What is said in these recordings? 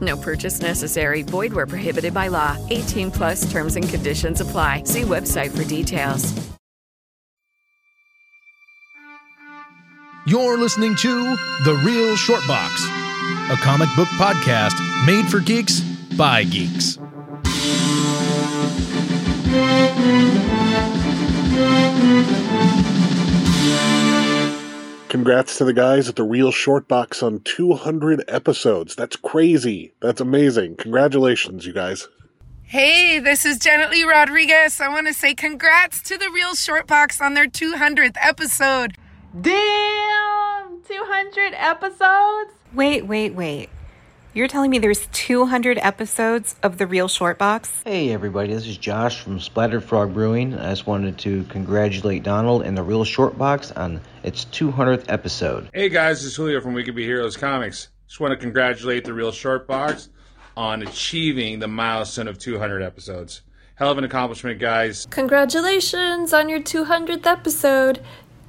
No purchase necessary. Void where prohibited by law. 18 plus terms and conditions apply. See website for details. You're listening to The Real Short Box, a comic book podcast made for geeks by geeks. Congrats to the guys at the Real Short Box on 200 episodes. That's crazy. That's amazing. Congratulations, you guys. Hey, this is Janet Lee Rodriguez. I want to say congrats to the Real Short Box on their 200th episode. Damn! 200 episodes? Wait, wait, wait. You're telling me there's 200 episodes of The Real Short Box? Hey, everybody, this is Josh from Splattered Frog Brewing. I just wanted to congratulate Donald and The Real Short Box on its 200th episode. Hey, guys, this is Julio from We Could Be Heroes Comics. Just want to congratulate The Real Short Box on achieving the milestone of 200 episodes. Hell of an accomplishment, guys. Congratulations on your 200th episode.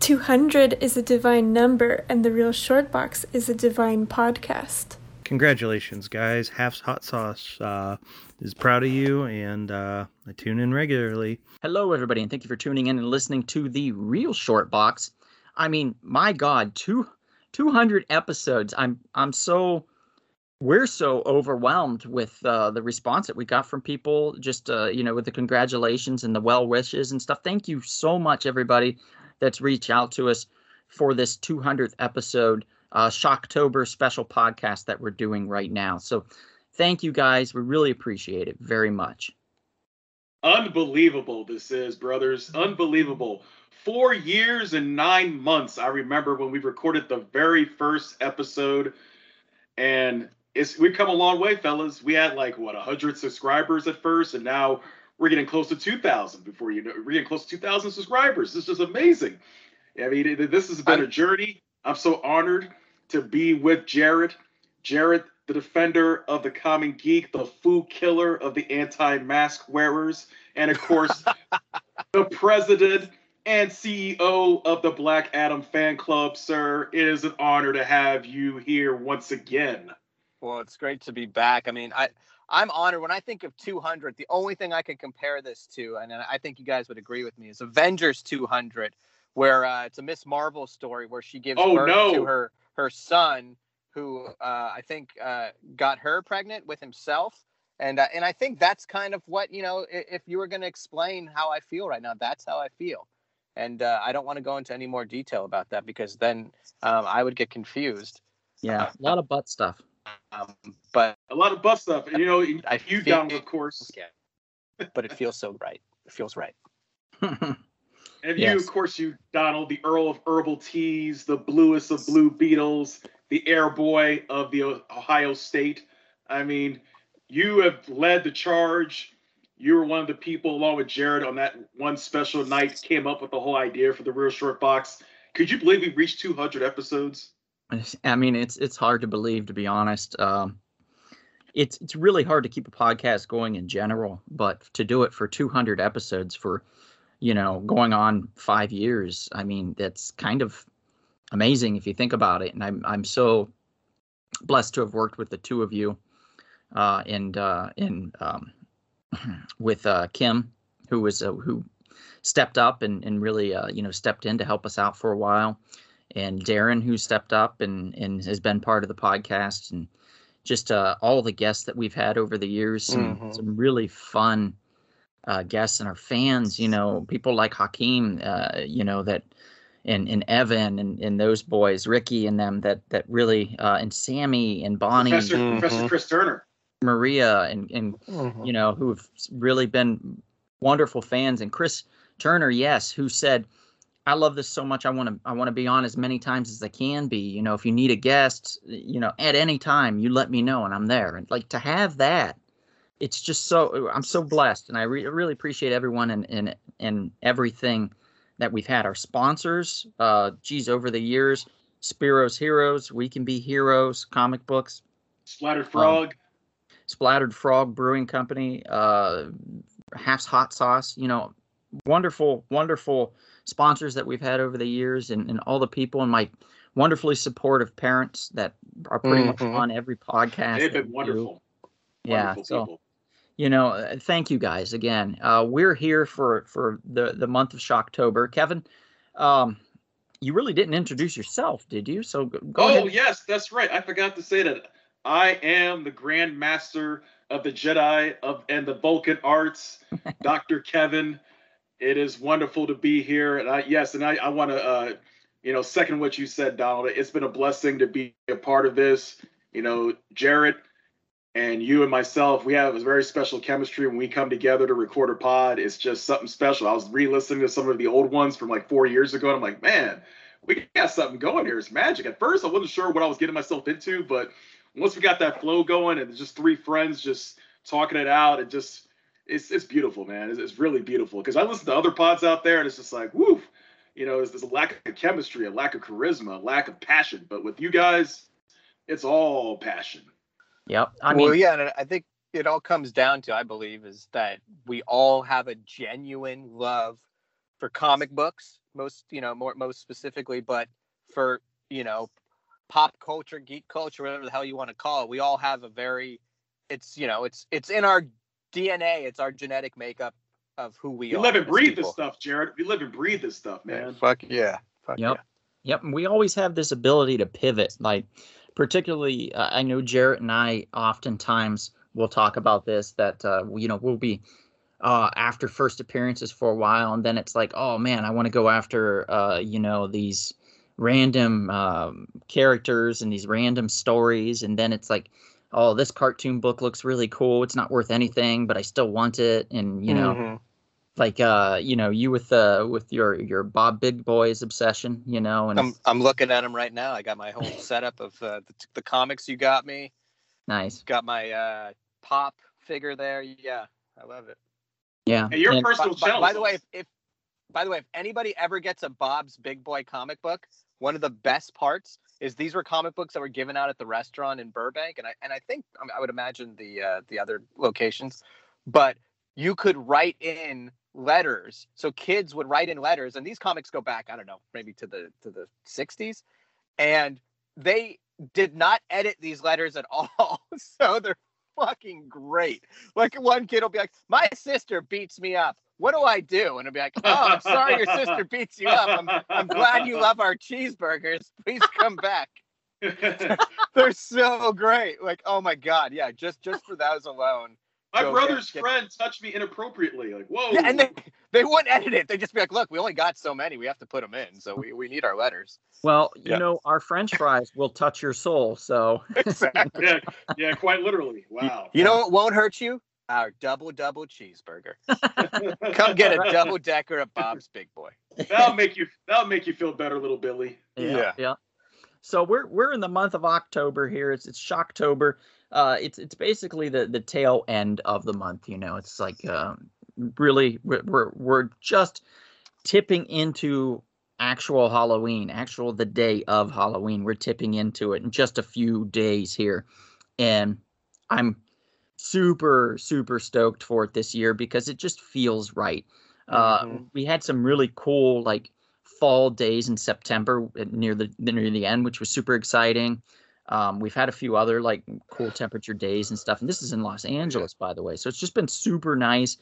200 is a divine number, and The Real Short Box is a divine podcast. Congratulations, guys. Half's Hot Sauce uh, is proud of you, and uh, I tune in regularly. Hello, everybody, and thank you for tuning in and listening to The Real Short Box. I mean, my God, two, 200 episodes. I'm, I'm so we're so overwhelmed with uh, the response that we got from people just uh, you know with the congratulations and the well wishes and stuff thank you so much everybody that's reached out to us for this 200th episode uh, shocktober special podcast that we're doing right now so thank you guys we really appreciate it very much unbelievable this is brothers unbelievable four years and nine months i remember when we recorded the very first episode and it's we've come a long way, fellas. We had like what hundred subscribers at first, and now we're getting close to two thousand. Before you know, we're getting close to two thousand subscribers. This is amazing. I mean, this has been a journey. I'm so honored to be with Jared. Jared, the defender of the common geek, the foo killer of the anti-mask wearers, and of course, the president and CEO of the Black Adam fan club, sir. It is an honor to have you here once again. Well, it's great to be back. I mean, I I'm honored when I think of 200. The only thing I can compare this to, and I think you guys would agree with me, is Avengers 200, where uh, it's a Miss Marvel story where she gives oh, birth no. to her her son, who uh, I think uh, got her pregnant with himself. And uh, and I think that's kind of what you know. If you were going to explain how I feel right now, that's how I feel. And uh, I don't want to go into any more detail about that because then um, I would get confused. Yeah, a lot of butt stuff. Um, but a lot of butt stuff. You know, I you feel- down, of course. Yeah, but it feels so right. It feels right. And you, of course, you Donald, the Earl of Herbal Teas, the bluest of blue beetles, the air boy of the Ohio State. I mean, you have led the charge. You were one of the people, along with Jared, on that one special night, came up with the whole idea for the Real Short Box. Could you believe we reached 200 episodes? I mean, it's it's hard to believe, to be honest. Um, it's it's really hard to keep a podcast going in general, but to do it for 200 episodes for, you know, going on five years, I mean, that's kind of amazing if you think about it. And I'm I'm so blessed to have worked with the two of you, uh, and uh, and um, with uh, Kim, who was uh, who stepped up and and really uh, you know stepped in to help us out for a while and Darren, who stepped up and, and has been part of the podcast, and just uh, all the guests that we've had over the years. Some, Mhm. some really fun uh, guests and our fans. You know, people like Hakeem. Uh, you know that. And, and Evan and, and those boys, Ricky and them that that really uh, and Sammy and Bonnie, Professor, Professor Chris Turner. Maria and and you know who've really been wonderful fans and Chris Turner yes who said I love this so much I want to I want to be on as many times as I can be you know if you need a guest you know at any time you let me know and I'm there and like to have that it's just so I'm so blessed and I re- really appreciate everyone and and and everything that we've had our sponsors uh geez over the years Spiro's Heroes We Can Be Heroes comic books Splattered Frog Splattered Frog Brewing Company, uh, Half's Hot Sauce. You know, wonderful, wonderful sponsors that we've had over the years, and, and all the people and my wonderfully supportive parents that are pretty much Mhm. on every podcast. They've been we do. wonderful. Yeah, Wonderful so people. You know, uh, thank you guys again. Uh, we're here for for the the month of Shocktober. Kevin, um, you really didn't introduce yourself, did you? So go, go oh ahead. yes, that's right. I forgot to say that. I am the Grand Master of the Jedi of and the Vulcan arts, Dr. Kevin. It is wonderful to be here, and I yes, and I, I want to uh, you know second what you said, Donald. It's been a blessing to be a part of this. You know, Jarrett and you and myself, we have a very special chemistry when we come together to record a pod. It's just something special. I was re-listening to some of the old ones from like four years ago, and I'm like, man, we got something going here. It's magic. At first, I wasn't sure what I was getting myself into, but once we got that flow going and just three friends just talking it out, it just it's it's beautiful, man. It's, it's really beautiful because I listen to other pods out there and it's just like, woo, you know, there's, there's a lack of chemistry, a lack of charisma, a lack of passion. But with you guys, it's all passion. Yep. I well, mean, yeah, and I think it all comes down to, I believe, is that we all have a genuine love for comic books, most, you know, more most specifically, but for, you know, pop culture, geek culture, whatever the hell you want to call it. We all have a very, it's, you know, it's it's in our DNA, it's our genetic makeup of who we We are. We live and breathe people. this stuff, Jared. We live and breathe this stuff, man. Fuck yeah. Fuck Yep. Yep. And we always have this ability to pivot. Like, particularly, uh, I know Jarrett and I oftentimes will talk about this that, uh, you know, we'll be uh, after first appearances for a while. And then it's like, oh man, I want to go after, uh, you know, these random um, characters and these random stories. And then it's like, oh, this cartoon book looks really cool. It's not worth anything, but I still want it. And, you know, Mhm. Like uh you know you with uh with your your bob big boys obsession you know and I'm I'm looking at them right now. I got my whole setup of uh, the, the comics you got me. nice Got my uh, pop figure there. Yeah, I love it. yeah And your and- personal by, by, by the way, if, if by the way, if anybody ever gets a Bob's Big Boy comic book, one of the best parts is these were comic books that were given out at the restaurant in Burbank, and I and I think I, mean, I would imagine the uh, the other locations, but you could write in letters. So kids would write in letters, and these comics go back I don't know maybe to the to the '60s, and they did not edit these letters at all. so they're fucking great. Like one kid will be like, "My sister beats me up. What do I do?" And I'll be like, "Oh, I'm sorry your sister beats you up. I'm, I'm glad you love our cheeseburgers. Please come back." They're so great. Like, oh my god, yeah. Just just for those alone. My go brother's get- get- friend touched me inappropriately. Like, whoa. Yeah, and they they wouldn't edit it. They'd just be like, "Look, we only got so many. We have to put them in. So we, we need our letters." well you know our french fries will touch your soul so Exactly. yeah, yeah, quite literally. Wow. You know what won't hurt you? Our double double cheeseburger. Come get a double decker of Bob's Big Boy. That'll make you. That'll make you feel better, little Billy. yeah yeah so we're we're in the month of october here it's it's shocktober uh it's it's basically the the tail end of the month you know it's like um really we're we're, we're just tipping into actual halloween actual the day of halloween. We're tipping into it in just a few days here. And i'm super super stoked for it this year because it just feels right. Uh we had some really cool like fall days in September uh, near the near the end, which was super exciting. Um, we've had a few other like cool temperature days and stuff, and this is in Los Angeles, by the way. So it's just been super nice,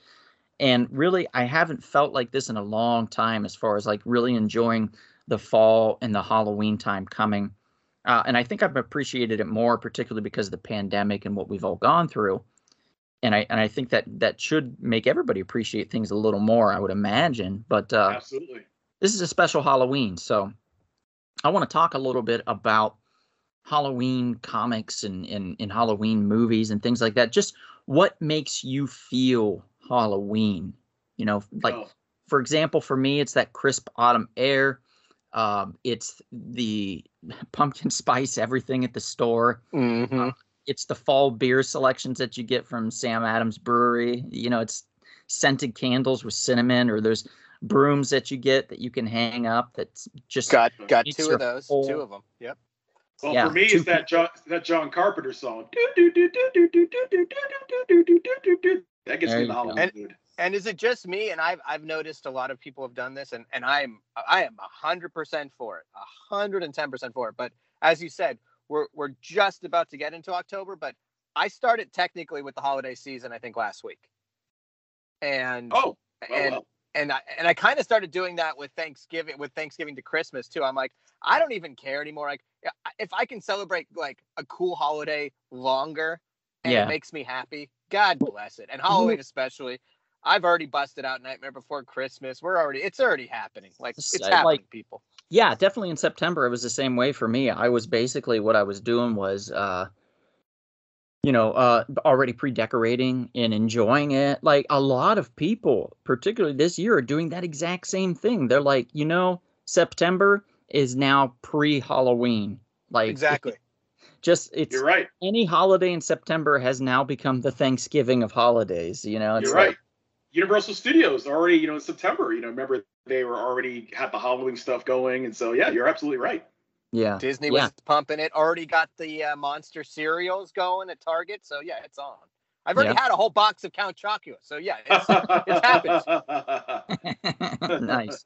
and really, I haven't felt like this in a long time as far as like really enjoying the fall and the Halloween time coming. Uh, and I think I've appreciated it more, particularly because of the pandemic and what we've all gone through. and I and I think that that should make everybody appreciate things a little more. I would imagine, but uh, Absolutely. this is a special Halloween, so I want to talk a little bit about Halloween comics and, and, and Halloween movies and things like that. Just what makes you feel Halloween? You know, like Oh. for example, for me, it's that crisp autumn air. Um, it's the pumpkin spice everything at the store. Mm-hmm. It's the fall beer selections that you get from Sam Adams Brewery. You know, it's scented candles with cinnamon, or there's brooms that you get that you can hang up. That's just Got got two of those. whole- Two of them. Yep. Well, yeah, for me, it's that John, that John Carpenter song. That gets me the Halloween mood. And is it just me? And I've I've noticed a lot of people have done this, and and I'm I am hundred percent for it, hundred and ten percent for it. But as you said, we're we're just about to get into October, but I started technically with the holiday season, I think last week, and oh, well, and well and I and I kind of started doing that with Thanksgiving with Thanksgiving to Christmas too. I'm like, I don't even care anymore. Like if I can celebrate like a cool holiday longer and Yeah. it makes me happy, God bless it. And Halloween especially. I've already busted out Nightmare Before Christmas. We're already it's already happening. Like it's happening, like- people. yeah definitely in september it was the same way for me i was basically what i was doing was uh you know uh already pre-decorating and enjoying it like a lot of people particularly this year are doing that exact same thing they're like you know september is now pre-halloween like Exactly. just it's You're right. any holiday in september has now become the thanksgiving of holidays you know it's You're like right. Universal Studios already, you know, in September, you know, remember they were already had the Halloween stuff going, and so yeah, you're absolutely right. Yeah Disney yeah was pumping it. Already got the uh, monster cereals going at Target. So yeah, it's on. I've already Yeah. had a whole box of Count Chocula. So yeah, it's it's happened. nice.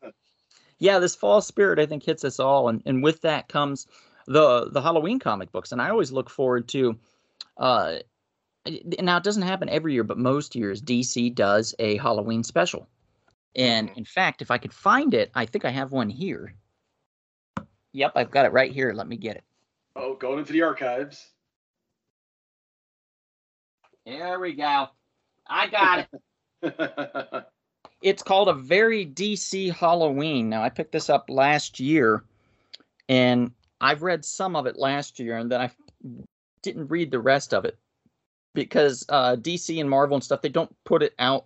Yeah, this fall spirit I think hits us all, and, and with that comes the the Halloween comic books, and I always look forward to. Uh, now it doesn't happen every year, but most years DC does a Halloween special, and in fact, if I could find it, I think I have one here. Yep, I've got it right here. Let me get it. Oh, going into the archives. There we go. I got it. it's called a very DC Halloween. Now I picked this up last year, and I've read some of it last year, and then I didn't read the rest of it because uh, DC and Marvel and stuff they don't put it out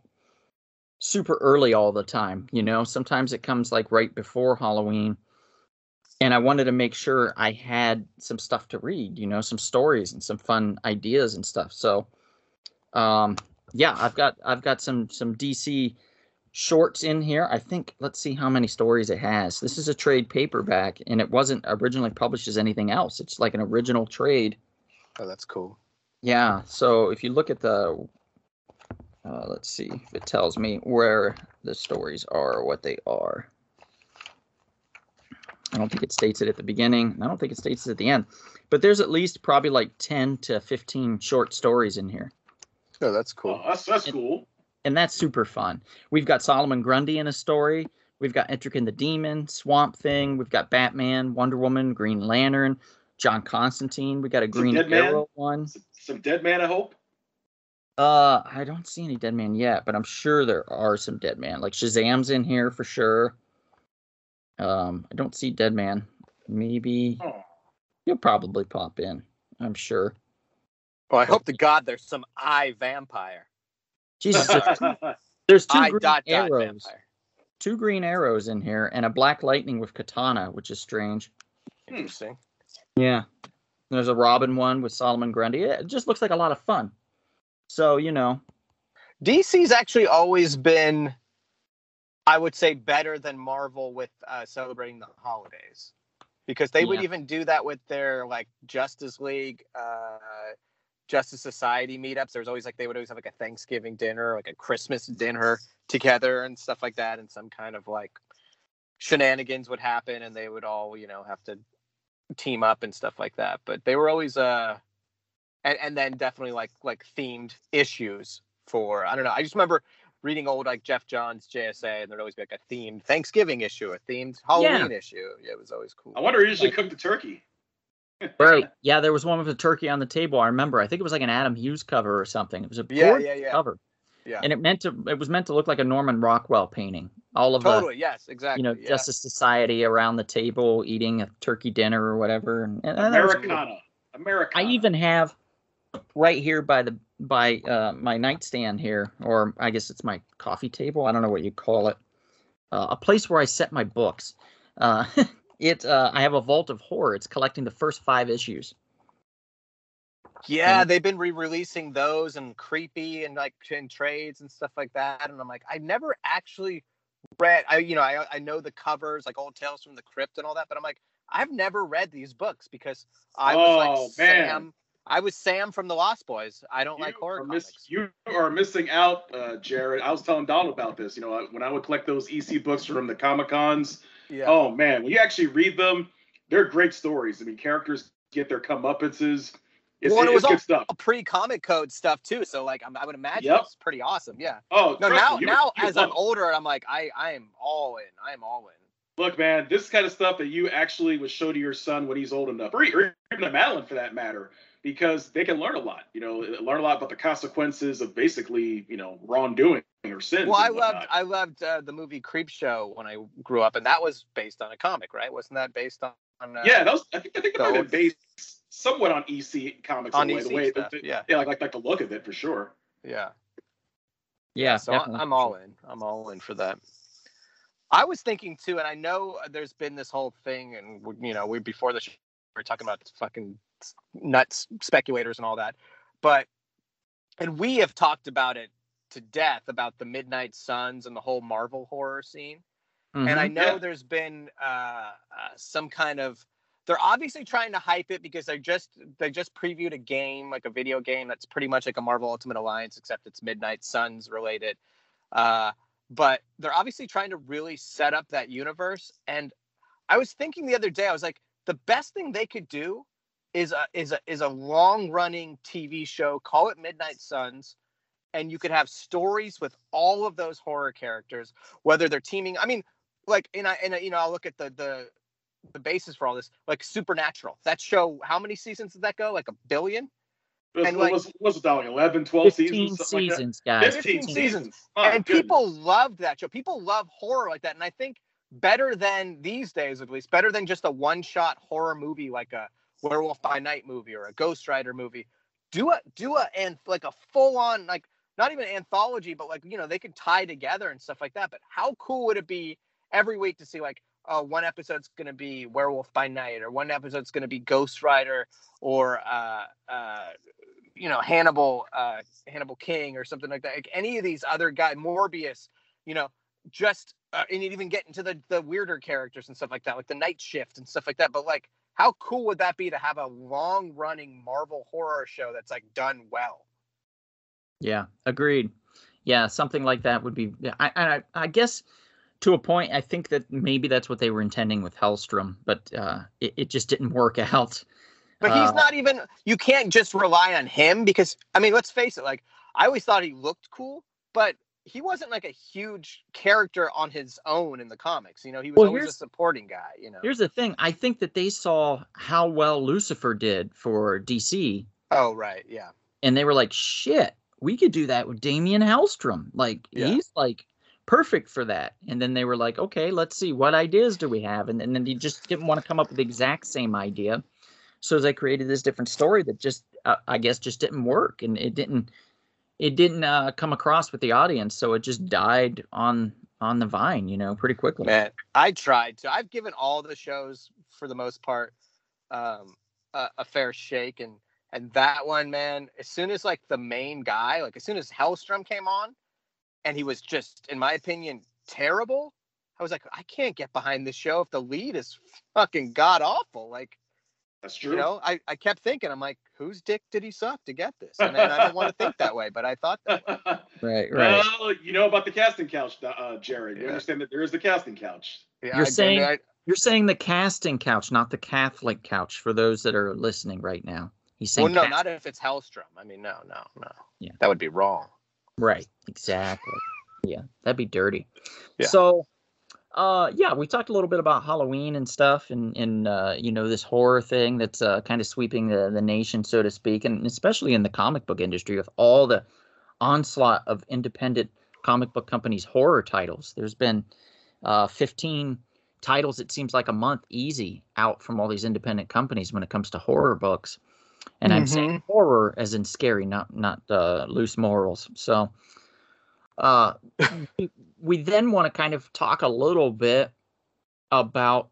super early all the time. You know, sometimes it comes like right before Halloween. And I wanted to make sure I had some stuff to read, you know, some stories and some fun ideas and stuff. So, um, yeah, I've got I've got some some DC shorts in here. I think let's see how many stories it has. This is a trade paperback, and it wasn't originally published as anything else. It's like an original trade. Oh, that's cool. Yeah. So if you look at the, uh, let's see if it tells me where the stories are, what they are. I don't think it states it at the beginning. I don't think it states it at the end. But there's at least probably like 10 to 15 short stories in here. Oh, that's cool. Oh, that's that's cool. And that's super fun. We've got Solomon Grundy in a story. We've got Etrigan the Demon, Swamp Thing. We've got Batman, Wonder Woman, Green Lantern, John Constantine. We got a Some Green Deadman? Arrow one. Some Deadman, I hope. Uh, I don't see any Deadman yet, but I'm sure there are some Deadman. Like Shazam's in here for sure. Um, I don't see Deadman. Maybe Oh. he'll probably pop in. I'm sure. Well, I hope to God there's some I, Vampire. Jesus, there's two, there's two green dot dot arrows. vampire. Two green arrows in here, and a black lightning with katana, which is strange. Interesting. Yeah. There's a Robin one with Solomon Grundy. It just looks like a lot of fun. So, you know, DC's actually always been, I would say, better than Marvel with uh, celebrating the holidays, because they would even do that with their like Justice League, uh, Justice Society meetups. There was always like they would always have like a Thanksgiving dinner, like a Christmas dinner together and stuff like that, and some kind of like shenanigans would happen, and they would all you know have to team up and stuff like that. But they were always uh and, and then definitely like like themed issues for I don't know. I just remember reading old like Geoff Johns JSA and there'd always be like a themed Thanksgiving issue, a themed Halloween issue. Yeah, it was always cool. I wonder who usually cooked the turkey. right. Yeah, there was one with a turkey on the table. I remember. I think it was like an Adam Hughes cover or something. It was a Yeah, yeah, yeah. cover. Yeah. And it meant to. It was meant to look like a Norman Rockwell painting. All of Totally. the, Yes. Exactly. you know, yeah. Justice Society around the table eating a turkey dinner or whatever. And, and that was cool. Americana. America. I even have right here by the by uh, my nightstand here, or I guess it's my coffee table. I don't know what you call it. Uh, a place where I set my books. Uh, it. Uh, I have a vault of horror. It's collecting the first five issues. Yeah, they've been re-releasing those and creepy and like in trades and stuff like that. And I'm like, I never actually read. I you know I I know the covers like Old Tales from the Crypt and all that, but I'm like, I've never read these books because I was Oh, like man. Sam. I was Sam from the Lost Boys. I don't like horror comics. miss- you are missing out, uh, Jared. I was telling Donald about this. You know, when I would collect those EC books from the Comic Cons. Yeah. Oh man, when you actually read them, they're great stories. I mean, characters get their comeuppances. It's, well, it was good all stuff. pre-comic code stuff too. So like, I'm, I would imagine Yep. it's pretty awesome. Yeah. Oh, no, now me, now you as I'm older, I'm like, I I am all in. I am all in. Look, man, this kind of stuff that you actually would show to your son when he's old enough, or even to Madeline for that matter, because they can learn a lot. You know, learn a lot about the consequences of basically, you know, wrongdoing or sins. Well, I loved. I loved uh, the movie Creepshow when I grew up, and that was based on a comic, right? Wasn't that based on? on uh, yeah, that was. I think I think it the might have been based somewhat on EC comics On in way, EC the way, stuff, the, yeah. yeah, like, like like the look of it for sure. Yeah. Yeah, So I, definitely. I'm all in. I'm all in for that. I was thinking too, and I know there's been this whole thing, and we- you know, we before the show, we are talking about fucking nuts speculators and all that, but and we have talked about it to death about the Midnight Suns and the whole Marvel horror scene. And I Mhm. know Yeah. there's been uh, uh, some kind of they're obviously trying to hype it because they just they just previewed a game like a video game that's pretty much like a Marvel Ultimate Alliance except it's Midnight Suns related. Uh, but they're obviously trying to really set up that universe. And I was thinking the other day, I was like, the best thing they could do is a is a is a long running TV show. Call it Midnight Suns. And you could have stories with all of those horror characters, whether they're teaming. I mean, like, and I and I, you know, I'll look at the the the basis for all this, like Supernatural. That show, how many seasons did that go? Like a billion. Was, And, what like- was, what was it down like 11, 12 15 seasons? something like that? guys. 15 15 seasons. Oh, my and goodness. people loved that show. People love horror like that, and I think better than these days, at least, better than just a one-shot horror movie like a Werewolf by Night movie or a Ghost Rider movie. Do a do a and like a full-on like not even anthology, but like you know they could tie together and stuff like that. But how cool would it be every week to see like oh one episode's gonna be Werewolf by Night or one episode's gonna be Ghost Rider or uh uh you know Hannibal uh Hannibal King or something like that. Like any of these other guy Morbius, you know, just uh, and you'd even get into the the weirder characters and stuff like that, like the Night Shift and stuff like that. But like, how cool would that be to have a long running Marvel horror show that's like done well? Yeah, agreed. Yeah, something like that would be. I, I, I guess to a point, I think that maybe that's what they were intending with Hellstrom, but uh, it, it just didn't work out. But he's Uh, not even. You can't just rely on him because I mean, let's face it. Like I always thought he looked cool, but he wasn't like a huge character on his own in the comics. You know, he was Well, always a supporting guy. You know. Here's the thing: I think that they saw how well Lucifer did for DC, Oh right, yeah. and they were like, "Shit, we could do that with Damian Hellstrom. Like, Yeah. he's like perfect for that." And then they were like, "Okay, let's see what ideas do we have." And, and then they just didn't want to come up with the exact same idea, so they created this different story that just, uh, I guess, just didn't work, and it didn't, it didn't uh, come across with the audience, so it just died on on the vine, you know, pretty quickly. Man, I tried to. I've given all the shows for the most part um, a, a fair shake, and and that one, man, as soon as like the main guy, like as soon as Hellstrom came on, and he was just, in my opinion, terrible. I was like, I can't get behind this show if the lead is fucking god awful. Like, That's true. you know, I, I kept thinking, I'm like, whose dick did he suck to get this? And, and I don't want to think that way, but I thought that. way. Right, right. Well, you know about the casting couch, uh, Jared. You understand that there is the casting couch. Yeah, You're I- saying I- you're saying the casting couch, not the Catholic couch. For those that are listening right now, he's saying well, no, cast- not if it's Hellstrom. I mean, no, no, no. Yeah. That would be wrong. right. Exactly. Yeah, that'd be dirty. Yeah. So, Uh, yeah, we talked a little bit about Halloween and stuff, and and uh, you know this horror thing that's uh, kind of sweeping the the nation, so to speak, and especially in the comic book industry with all the onslaught of independent comic book companies' horror titles. There's been uh, 15 titles, it seems like a month easy out from all these independent companies when it comes to horror books. And I'm saying Mm-hmm. horror as in scary, not not uh, loose morals. So, uh, we- we then want to kind of talk a little bit about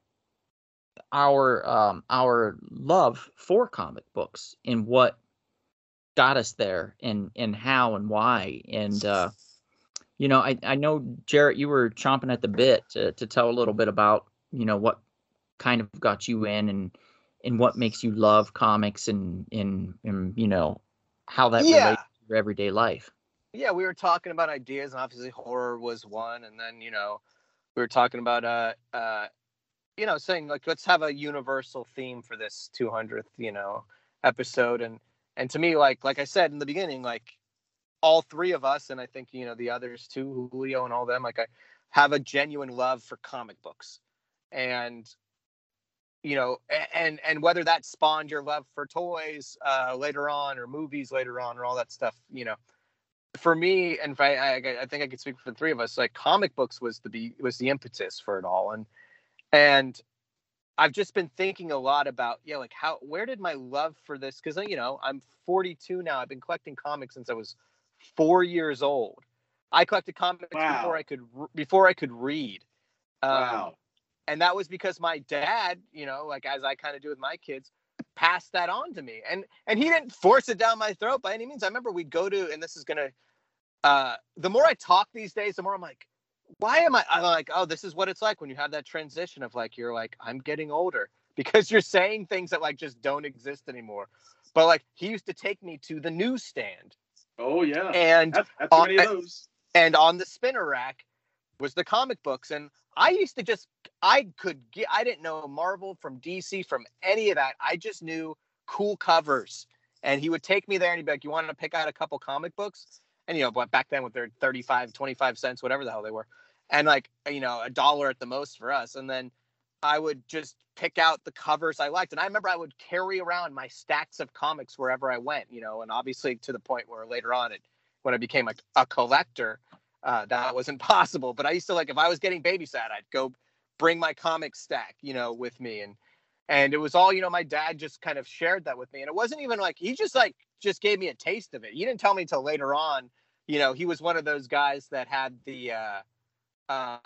our um, our love for comic books and what got us there and and how and why and uh, you know I, I know Jarrett you were chomping at the bit to, to tell a little bit about you know what kind of got you in and and what makes you love comics and and, and you know how that Yeah. relates to your everyday life yeah, we were talking about ideas, and obviously horror was one, and then you know, we were talking about uh uh, you know, saying like let's have a universal theme for this 200th you know episode, and and to me like like I said in the beginning, like all three of us, and I think you know the others too, Julio and all them, like I have a genuine love for comic books, and you know and and whether that spawned your love for toys uh later on or movies later on or all that stuff you know for me and I, I i think i could speak for the three of us like comic books was the be was the impetus for it all and and i've just been thinking a lot about yeah like how where did my love for this because you know i'm 42 now i've been collecting comics since i was four years old i collected comics Wow. before i could before i could read um, Wow. and that was because my dad you know like as i kind of do with my kids passed that on to me and and he didn't force it down my throat by any means i remember we'd go to and this is gonna uh the more i talk these days the more i'm like why am i i'm like oh this is what it's like when you have that transition of like you're like i'm getting older because you're saying things that like just don't exist anymore but like he used to take me to the newsstand Oh yeah. and that's, that's on- those. and on the spinner rack was the comic books and i used to just i could get i didn't know marvel from dc from any of that. I just knew cool covers. And he would take me there and he'd be like you want to pick out a couple comic books? And you know but back then with their 35 25 cents whatever the hell they were. And like you know a dollar at the most for us. And then i would just pick out the covers i liked. And i remember i would carry around my stacks of comics wherever i went you know and obviously to the point where later on it when i became a, a collector uh, that wasn't possible but i used to like if i was getting babysat i'd go bring my comic stack you know with me and and it was all you know my dad just kind of shared that with me and it wasn't even like he just like just gave me a taste of it. He didn't tell me until later on you know he was one of those guys that had the uh uh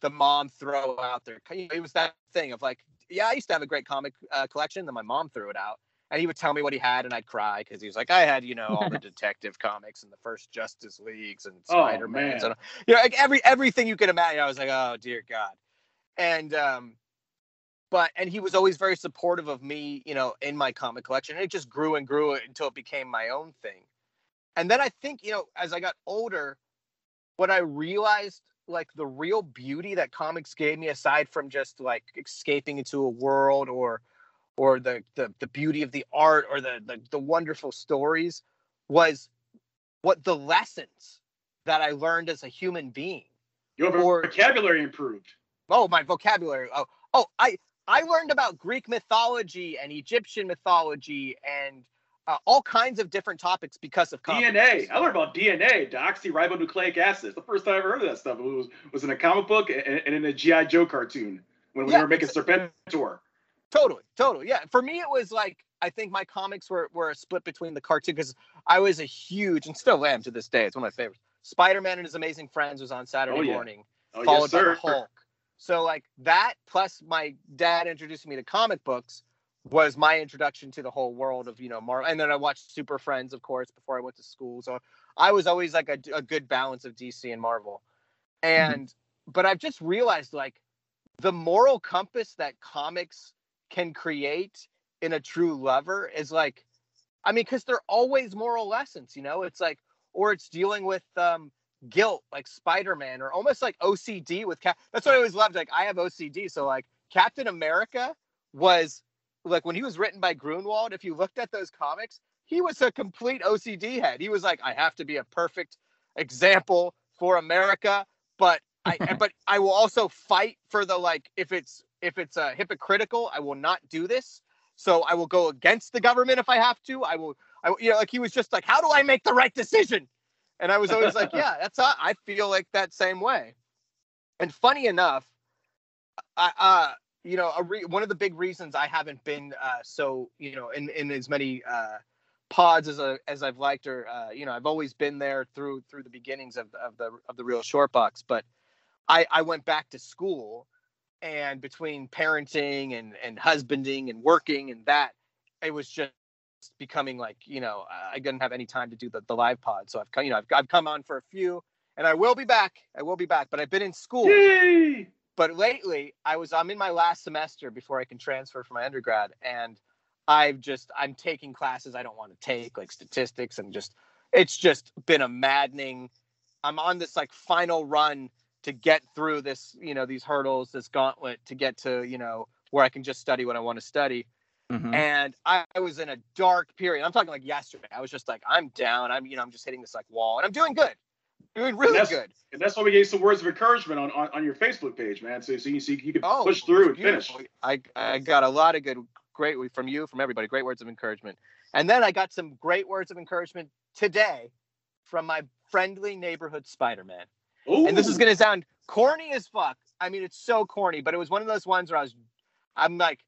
the mom throw out there. You know, it was that thing of like yeah i used to have a great comic uh, collection then my mom threw it out and he would tell me what he had and i'd cry because he was like i had you know all the detective comics and the first justice leagues and Oh, spider-man man. you know like every everything you could imagine. I was like oh dear god. And um but and he was always very supportive of me you know in my comic collection and it just grew and grew until it became my own thing. And then i think you know as i got older what i realized like the real beauty that comics gave me aside from just like escaping into a world or or the the, the beauty of the art or the, the the wonderful stories was what the lessons that i learned as a human being Your vocabulary improved. oh my vocabulary oh oh i i learned about greek mythology and egyptian mythology and uh, all kinds of different topics because of comic DNA. I learned about DNA, deoxyribonucleic acid. It's the first time I ever heard of that stuff. It was was in a comic book and, and in a GI Joe cartoon when we Yeah, were making Serpentor. Totally, totally. Yeah. For me, it was like I think my comics were were a split between the cartoon because I was a huge and still am to this day. It's one of my favorites. Spider Man and His Amazing Friends was on Saturday Oh, yeah. morning, Oh, yes, followed by the Hulk. So like that plus my dad introducing me to comic books was my introduction to the whole world of you know Marvel. And then I watched Super Friends, of course, before I went to school. So I was always like a, a good balance of DC and Marvel. Mm-hmm. And but I've just realized like the moral compass that comics can create in a true lover is like i mean because they're always moral lessons you know? It's like or it's dealing with um guilt like spider-man or almost like ocd with cap that's what i always loved like i have ocd so like captain america was like when he was written by Gruenwald if you looked at those comics he was a complete ocd head. He was like i have to be a perfect example for america but I, but I will also fight for the like if it's if it's uh, hypocritical, I will not do this. So I will go against the government if I have to. I will, I you know, like he was just like, how do I make the right decision? And I was always like, yeah, that's how I feel like that same way. And funny enough, I, uh, you know, a re- one of the big reasons I haven't been uh, so, you know, in in as many uh, pods as a, as I've liked, or uh, you know, I've always been there through through the beginnings of of the of the real short box. But I I went back to school and between parenting and and husbanding and working and that it was just becoming like you know i didn't have any time to do the, the live pod. So i've come you know I've, I've come on for a few and i will be back. I will be back but i've been in school. Yay! but lately i was i'm in my last semester before i can transfer for my undergrad and i've just i'm taking classes i don't want to take like statistics and just it's just been a maddening i'm on this like final run to get through this, you know, these hurdles, this gauntlet to get to, you know, where I can just study what I want to study. Mm-hmm. And I, I, was in a dark period. I'm talking like yesterday. I was just like, I'm down. I'm, you know, I'm just hitting this like wall, and I'm doing good, doing really and good. And that's why we gave some words of encouragement on on, on your Facebook page, man. So so you, so you can oh, push through and finish. I I got a lot of good, great from you, from everybody. Great words of encouragement. And then I got some great words of encouragement today from my friendly neighborhood Spider-Man. Ooh. And this is gonna sound corny as fuck. I mean, it's so corny, but it was one of those ones where I was, I'm like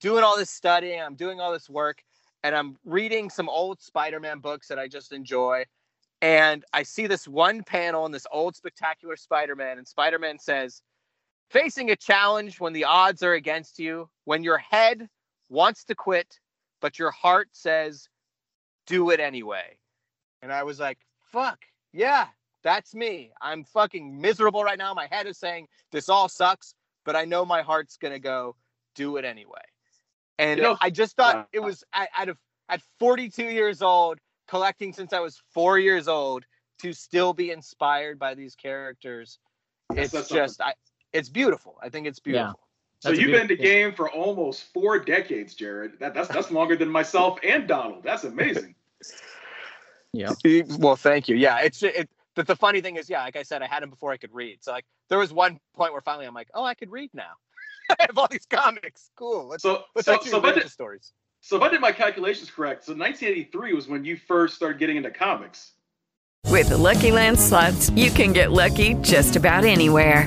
doing all this studying, I'm doing all this work, and I'm reading some old Spider-Man books that I just enjoy. And I see this one panel in this old spectacular Spider-Man, and Spider-Man says, facing a challenge when the odds are against you, when your head wants to quit, but your heart says, do it anyway. And I was like, fuck, yeah, that's me. I'm fucking miserable right now. My head is saying this all sucks, but I know my heart's gonna go do it anyway. And You know- I just thought it was at, at, a, at 42 years old, collecting since I was four years old, to still be inspired by these characters. It's just, I, it's beautiful. I think it's beautiful. So you've been in the game for almost four decades, Jared. That, that's that's longer than myself and Donald. That's amazing. Yeah. Well, thank you. Yeah, it's it. But the funny thing is, yeah, like I said, I had them before I could read. So like, there was one point where finally I'm like, oh, I could read now. I have all these comics. Cool. Let's, So let's so actually so if I read did- the stories. So if I did my calculations correct, so 1983 was when you first started getting into comics. With the Lucky Land slots, you can get lucky just about anywhere.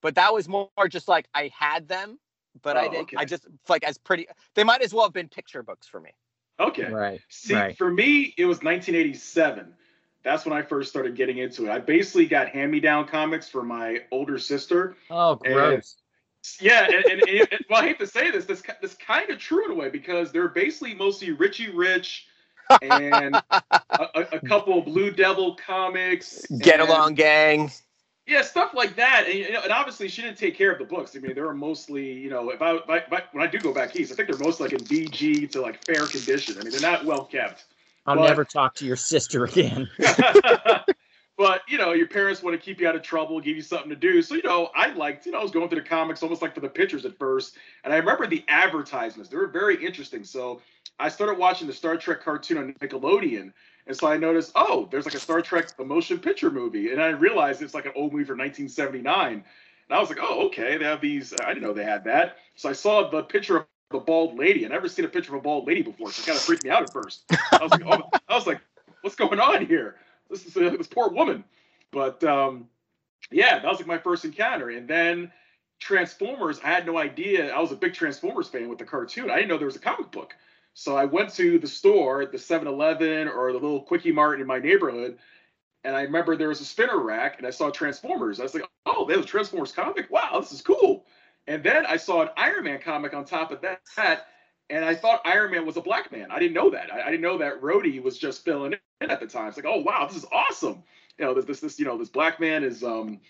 but that was more just like I had them, but I Oh, didn't. okay. I just like as pretty. They might as well have been picture books for me. Okay. Right. See, right. for me, it was 1987. That's when I first started getting into it. I basically got hand-me-down comics for my older sister. Oh, And- gross. Yeah, and, and, and it- well, I hate to say this, this this kind of true in a way because they're basically mostly Richie Rich and a, a, a couple of Blue Devil comics. Get and- along, gang. Yeah, stuff like that, and, you know, and obviously she didn't take care of the books. I mean, they were mostly, you know, if I, if I, if I- when I do go back east, I think they're mostly like in VG to like fair condition. I mean, they're not well kept. I'll but- never talk to your sister again. but you know, your parents want to keep you out of trouble, give you something to do. So you know, I liked, you know, I was going through the comics almost like for the pictures at first, and I remember the advertisements; they were very interesting. So I started watching the Star Trek cartoon on Nickelodeon, and so I noticed, oh, there's like a Star Trek the motion picture movie, and I realized it's like an old movie from 1979. And I was like, oh, okay, they have these. I didn't know they had that. So I saw the picture of the bald lady. I never seen a picture of a bald lady before, so it kind of freaked me out at first. I was like, oh, I was like, what's going on here? This is uh, this poor woman. But um, yeah, that was like my first encounter. And then Transformers, I had no idea. I was a big Transformers fan with the cartoon. I didn't know there was a comic book. So I went to the store, the 7-Eleven or the little Quickie Mart in my neighborhood, and I remember there was a spinner rack, and I saw Transformers. I was like, oh, there's a Transformers comic. Wow, this is cool. And then I saw an Iron Man comic on top of that, and I thought Iron Man was a black man. I didn't know that. I, I didn't know that Rhodey was just filling in at the time. It's like, oh wow, this is awesome. You know, this this, this you know this black man is um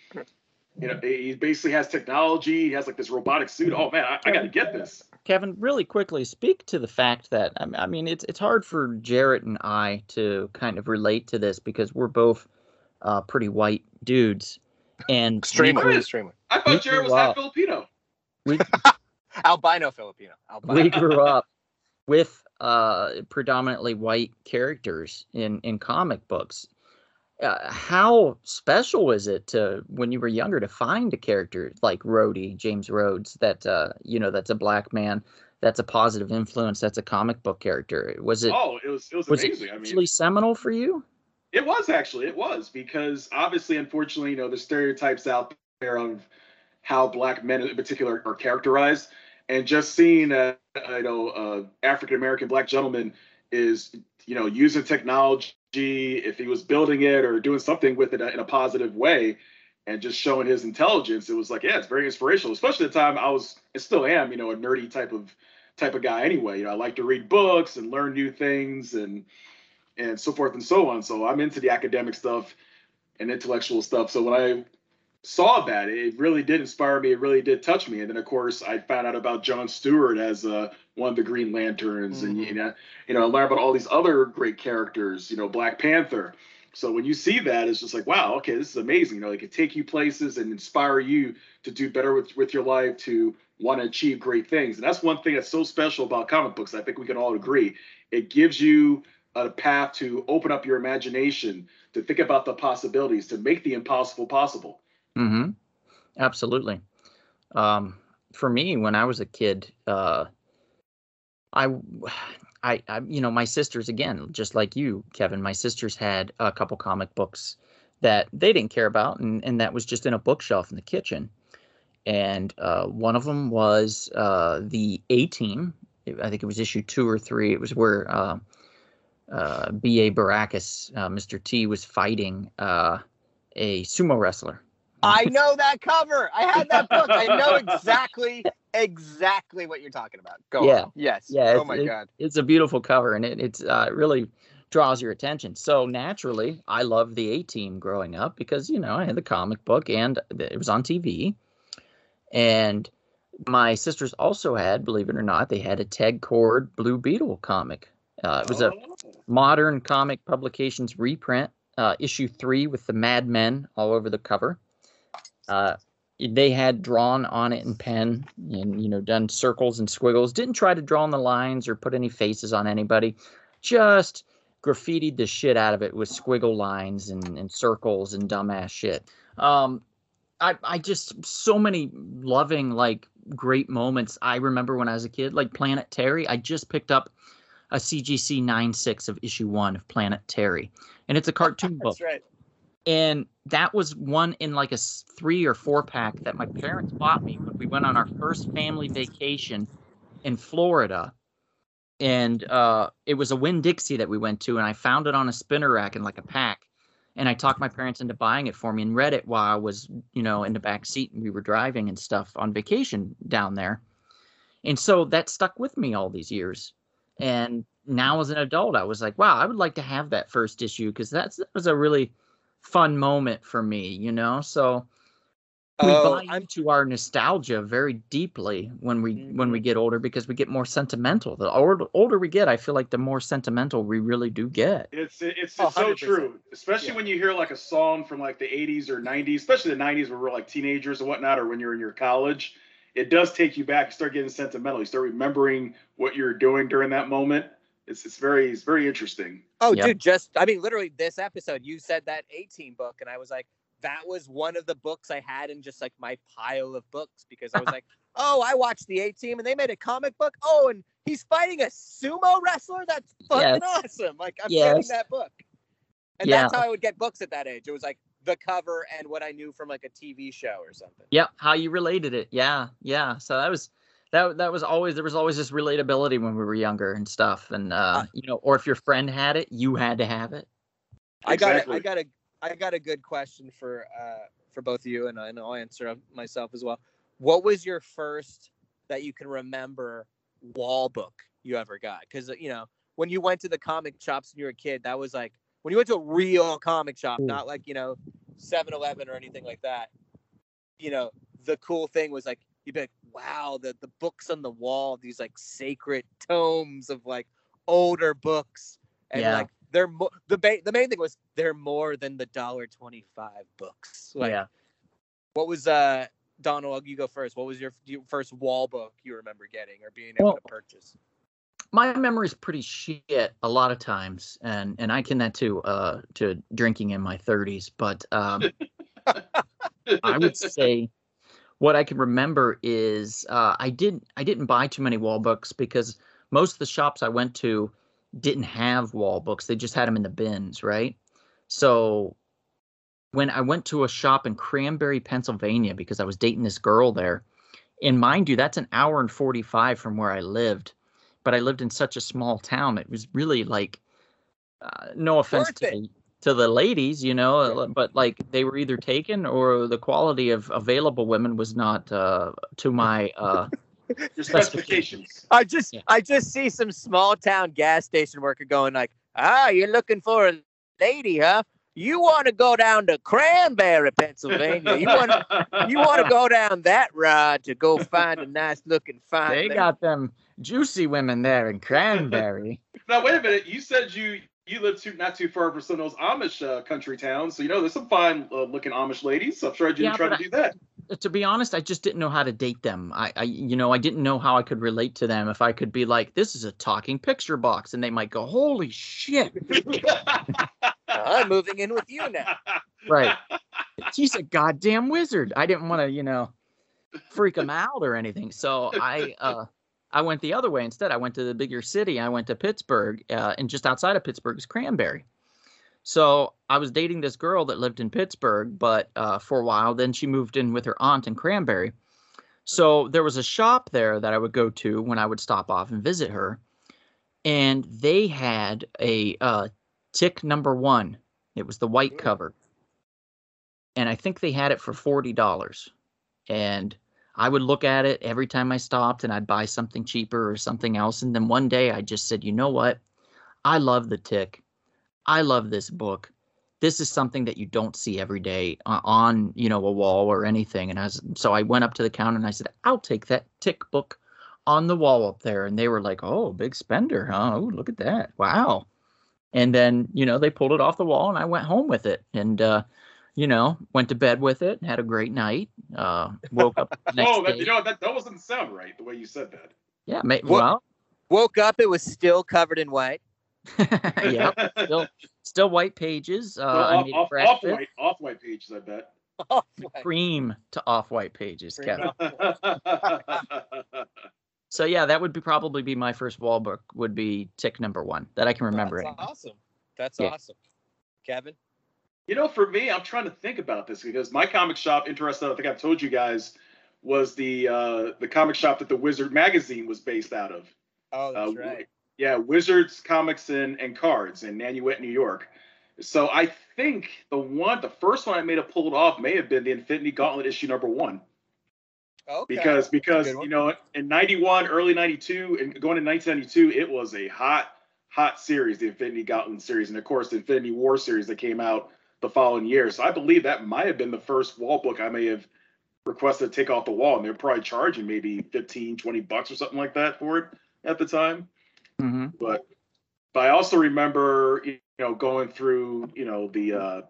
you know, he basically has technology. He has like this robotic suit. Oh man, I, I got to get this. Kevin, really quickly, speak to the fact that I mean, it's it's hard for Jarrett and I to kind of relate to this because we're both uh, pretty white dudes, and we Extremely, grew- extremely. I thought Jared was grew half Filipino. We Albino Filipino. Albino. we grew up with uh, predominantly white characters in in comic books. Uh, how special is it to when you were younger to find a character like Rhodey, James Rhodes, that uh, you know that's a black man, that's a positive influence, that's a comic book character? Was it Oh, it was it was, was amazing. it I mean, actually seminal for you? It was actually, it was because obviously, unfortunately, you know, there's stereotypes out there of how black men in particular are characterized, and just seeing a you know uh, African American black gentleman is you know using technology if he was building it or doing something with it in a positive way and just showing his intelligence it was like yeah it's very inspirational especially at the time i was i still am you know a nerdy type of type of guy anyway you know i like to read books and learn new things and and so forth and so on. So I'm into the academic stuff and intellectual stuff. So when I saw that, it really did inspire me. It really did touch me. And then of course I found out about John Stewart as uh, one of the Green Lanterns, and you know, you know, I learned about all these other great characters. You know, Black Panther. So when you see that, it's just like, wow, okay, this is amazing. You know, it can take you places and inspire you to do better with with your life, to want to achieve great things. And that's one thing that's so special about comic books. I think we can all agree. It gives you a path to open up your imagination, to think about the possibilities, to make the impossible possible. Mm-hmm. Absolutely. Um, for me, when I was a kid, uh, I, I, I, you know, my sisters again, just like you, Kevin. My sisters had a couple comic books that they didn't care about, and and that was just in a bookshelf in the kitchen. And uh, one of them was uh, the A Team. I think it was issue two or three. It was where uh, uh, B.A. Baracus, uh, Mr. T, was fighting uh, a sumo wrestler. I know that cover. I had that book. I know exactly exactly what you're talking about. Go yeah. on. Yes. Yeah. Oh my it- god. It's a beautiful cover, and it it's uh, really draws your attention. So naturally, I loved the A Team growing up because you know I had the comic book and it was on TV, and my sisters also had, believe it or not, they had a Ted Kord Blue Beetle comic. Uh, it was a modern comic publications reprint, uh, issue three with the Mad Men all over the cover. Uh, they had drawn on it in pen and you know done circles and squiggles. Didn't try to draw on the lines or put any faces on anybody. Just graffitied the shit out of it with squiggle lines and, and circles and dumbass shit. Um, I I just so many loving like great moments. I remember when I was a kid, like Planet Terry. I just picked up a CGC 9.6 of issue one of Planet Terry, and it's a cartoon book That's right. And that was one in like a three or four pack that my parents bought me when we went on our first family vacation in Florida. And uh, it was a Winn Dixie that we went to, and I found it on a spinner rack in like a pack. And I talked my parents into buying it for me and read it while I was, you know, in the back seat and we were driving and stuff on vacation down there. And so that stuck with me all these years. And now as an adult, I was like, wow, I would like to have that first issue because that's that was a really fun moment for me, you know. So we Oh, buy into our nostalgia very deeply when we when we get older because we get more sentimental. The older, older we get, I feel like the more sentimental we really do get. It's it's, it's Oh, so true, especially when you hear like a song from like the 80s or 90s, especially the 90s when we're like teenagers and whatnot, or when you're in your college. It does take you back. You start getting sentimental. You start remembering what you're doing during that moment. It's it's very it's very interesting. Oh, Yep. dude, just I mean, literally this episode, you said that A Team book, and I was like, that was one of the books I had in just like my pile of books because I was like, oh, I watched the A Team and they made a comic book. Oh, and he's fighting a sumo wrestler. That's fucking Yes. awesome. Like I'm Yes. getting that book, and Yeah. that's how I would get books at that age. It was like the cover and what I knew from like a TV show or something. Yep, how you related it. Yeah, yeah. So that was that that was always there was always this relatability when we were younger and stuff. And uh, you know, or if your friend had it, you had to have it. I got a, I got a I got a good question for uh for both of you and, I- and I'll answer myself as well. What was your first that you can remember wall book you ever got? Because you know when you went to the comic shops when you were a kid, that was like when you went to a real comic shop, not like you know 7-Eleven or anything like that. you know, the cool thing was like you'd be like, wow, the the books on the wall, these like sacred tomes of like older books, and Yeah. like they're mo- the ba- the main thing was they're more than the dollar twenty five books. Like, yeah. What was uh Donald? You go first. What was your, your first wall book you remember getting or being able Well, to purchase? my memory's pretty shit a lot of times and and i can that too uh to drinking in my 30s but um i would say what i can remember is uh i didn't i didn't buy too many wall books because most of the shops i went to didn't have wall books they just had them in the bins right so when i went to a shop in cranberry pennsylvania because i was dating this girl there and mind you that's an hour and 45 from where i lived but I lived in such a small town. It was really like, uh, no offense Worth to it. the, to the ladies, you know, uh, but like they were either taken or the quality of available women was not uh, to my uh, specifications. I just I just see some small town gas station worker going like, ah, you're looking for a lady, huh? You want to go down to Cranberry, Pennsylvania. You want to you want to go down that road to go find a nice looking fine. They lady. got them juicy women there in Cranberry. Now wait a minute. You said you you live too not too far from some of those Amish uh, country towns, so you know there's some fine uh, looking Amish ladies. So I'm sure I didn't Yeah, try to but do that. to be honest, I just didn't know how to date them. I, I, you know, I didn't know how I could relate to them. If I could be like, "This is a talking picture box," and they might go, "Holy shit!" I'm moving in with you now. right? She's a goddamn wizard. I didn't want to, you know, freak them out or anything. So I, uh, I went the other way instead. I went to the bigger city. I went to Pittsburgh, uh, and just outside of Pittsburgh is Cranberry. So I was dating this girl that lived in Pittsburgh, but uh, for a while, then she moved in with her aunt in Cranberry. So there was a shop there that I would go to when I would stop off and visit her, and they had a uh, tick number one. It was the white cover, and I think they had it for forty dollars. And I would look at it every time I stopped, and I'd buy something cheaper or something else. And then one day I just said, you know what? I love the tick. I love this book. This is something that you don't see every day on, you know, a wall or anything. And I was, so I went up to the counter and I said, I'll take that tick book on the wall up there. And they were like, oh, big spender, huh? Oh, look at that. Wow. And then, you know, they pulled it off the wall and I went home with it and, uh, you know, went to bed with it, had a great night, uh, woke up the next oh, that, day. you know that that wasn't sound right the way you said that. Yeah, ma- Wo- well, Woke up, it was still covered in white. yeah, still, still white pages. Uh, Well, I off, made off, breakfast. off white off white pages, I bet. cream to off-white pages, Cream Kevin. So yeah, that would be probably be my first wall book. Would be tick number one that I can remember. That's anyway. awesome. That's Yeah. awesome. Kevin? You know, for me, I'm trying to think about this because my comic shop, interesting, I think I've told you guys, was the uh, the comic shop that the Wizard magazine was based out of. Oh, that's Uh, right. Yeah, Wizards Comics and, and Cards in Nanuet, New York. So I think the one, the first one I may have pulled off may have been the Infinity Gauntlet issue number one. Okay. Because because you know in '91, early '92, and going to 1992, it was a hot hot series, the Infinity Gauntlet series, and of course the Infinity War series that came out the following year. So I believe that might have been the first wall book I may have requested to take off the wall, and they're probably charging maybe 15, 20 bucks or something like that for it at the time. Mm-hmm. But but I also remember you know going through you know the uh,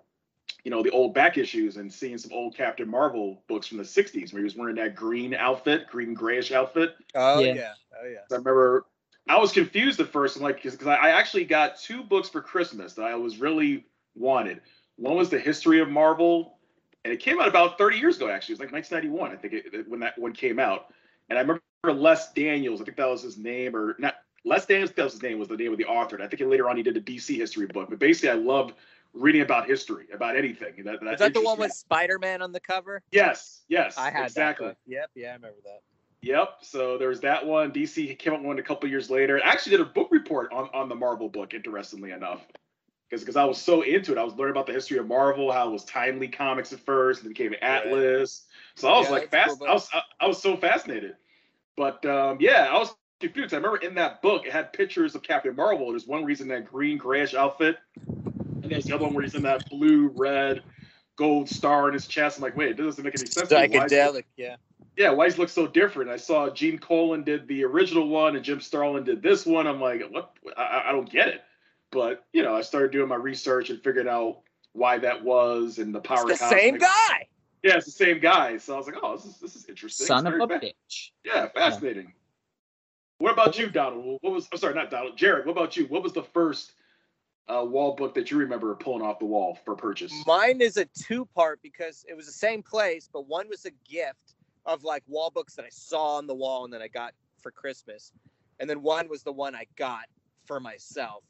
you know the old back issues and seeing some old Captain Marvel books from the 60s where he was wearing that green outfit, green grayish outfit. Oh Yeah. yeah. Oh yeah. I remember I was confused at first. I'm like, because I I actually got two books for Christmas that I was really wanted. One was the History of Marvel, and it came out about 30 years ago. Actually, it was like 1991, I think, it, it- when that one came out. And I remember Les Daniels. I think that was his name, or not. Les Daniels, that was his name, was the name of the author. And I think later on he did a DC history book. But basically, I loved reading about history, about anything. That, that Is that the one with Spider Man on the cover? Yes, yes, I had exactly. that book. Yep, yeah, I remember that. Yep. So there was that one. DC came out one a couple years later. I actually did a book report on, on the Marvel book, interestingly enough. Because because I was so into it. I was learning about the history of Marvel, how it was timely comics at first, and then became Atlas. So I was Yeah, like fast cool I was I, I was so fascinated. But um, yeah, I was confused. I remember in that book it had pictures of Captain Marvel. There's one reason that green grayish outfit. And there's the other one where he's in that blue, red, gold star in his chest. I'm like, wait, it doesn't make any sense. to me. Why is he- Psychedelic, yeah. yeah, why does he look so different? I saw Gene Colan did the original one and Jim Starlin did this one. I'm like, what? I, I don't get it. But you know, I started doing my research and figured out why that was and the power. It's the same guy. Yeah, it's the same guy. So I was like, oh, this is this is interesting. Son of a fa- bitch. Yeah, fascinating. What about you, Donald? What was? I'm sorry, not Donald. Jared. What about you? What was the first uh, wall book that you remember pulling off the wall for purchase? Mine is a two part because it was the same place, but one was a gift of like wall books that I saw on the wall and that I got for Christmas. And then one was the one I got for myself.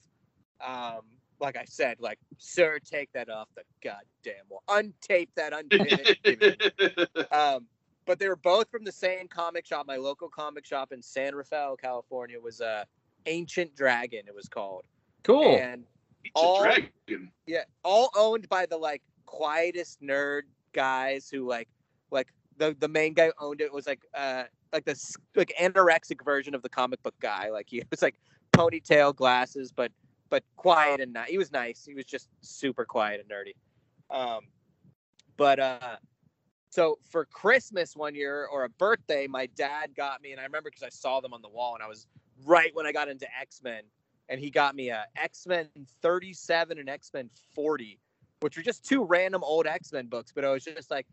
Um, like I said, like, sir, take that off the goddamn wall. Untape that, unpin it. um, but they were both from the same comic shop. My local comic shop in San Rafael, California was uh, Ancient Dragon, it was called. Cool. And Ancient all, Dragon. yeah, all owned by the like quietest nerd guys who like like the the main guy who owned it was like uh like this like anorexic version of the comic book guy. Like he was like ponytail glasses, but but quiet and nice. He was nice. He was just super quiet and nerdy. Um, but uh, so for Christmas one year or a birthday, my dad got me, and I remember because I saw them on the wall, and I was right when I got into X Men, and he got me a X Men 37 and X Men 40, which were just two random old X Men books. But I was just like,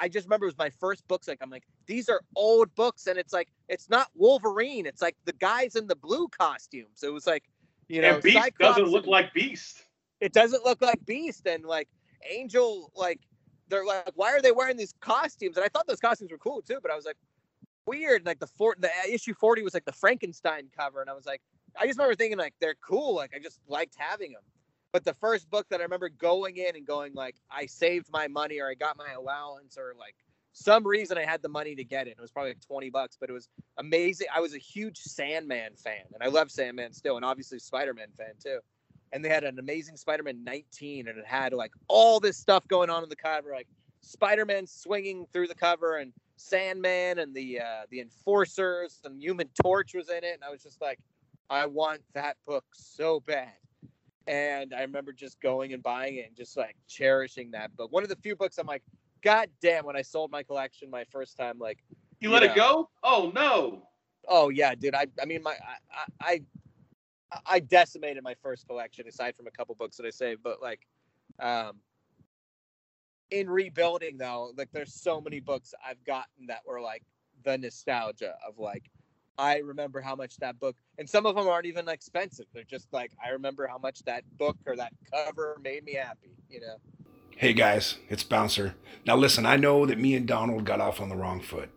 I just remember it was my first books. Like I'm like, these are old books, and it's like it's not Wolverine. It's like the guys in the blue costumes. It was like, you know, and Beast Cyclops doesn't look and- like Beast. it doesn't look like Beast and like Angel. Like they're like, why are they wearing these costumes? And I thought those costumes were cool too, but I was like, weird. Like the four, the uh, issue forty was like the Frankenstein cover, and I was like, I just remember thinking like they're cool. Like I just liked having them. But the first book that I remember going in and going like, I saved my money or I got my allowance or like some reason I had the money to get it. It was probably like 20 bucks, but it was amazing. I was a huge Sandman fan and I love Sandman still and obviously Spider-Man fan too. And they had an amazing Spider-Man 19 and it had like all this stuff going on in the cover, like Spider-Man swinging through the cover and Sandman and the uh, the Enforcers and Human Torch was in it. And I was just like, I want that book so bad. And I remember just going and buying it and just like cherishing that book. One of the few books I'm like, God damn, when I sold my collection my first time, like You let it go? Oh no. Oh yeah, dude. I I mean my I I I decimated my first collection aside from a couple books that I saved, but like um in rebuilding though, like there's so many books I've gotten that were like the nostalgia of like I remember how much that book and some of them aren't even expensive. They're just like I remember how much that book or that cover made me happy, you know. Hey guys, it's Bouncer. Now listen, I know that me and Donald got off on the wrong foot.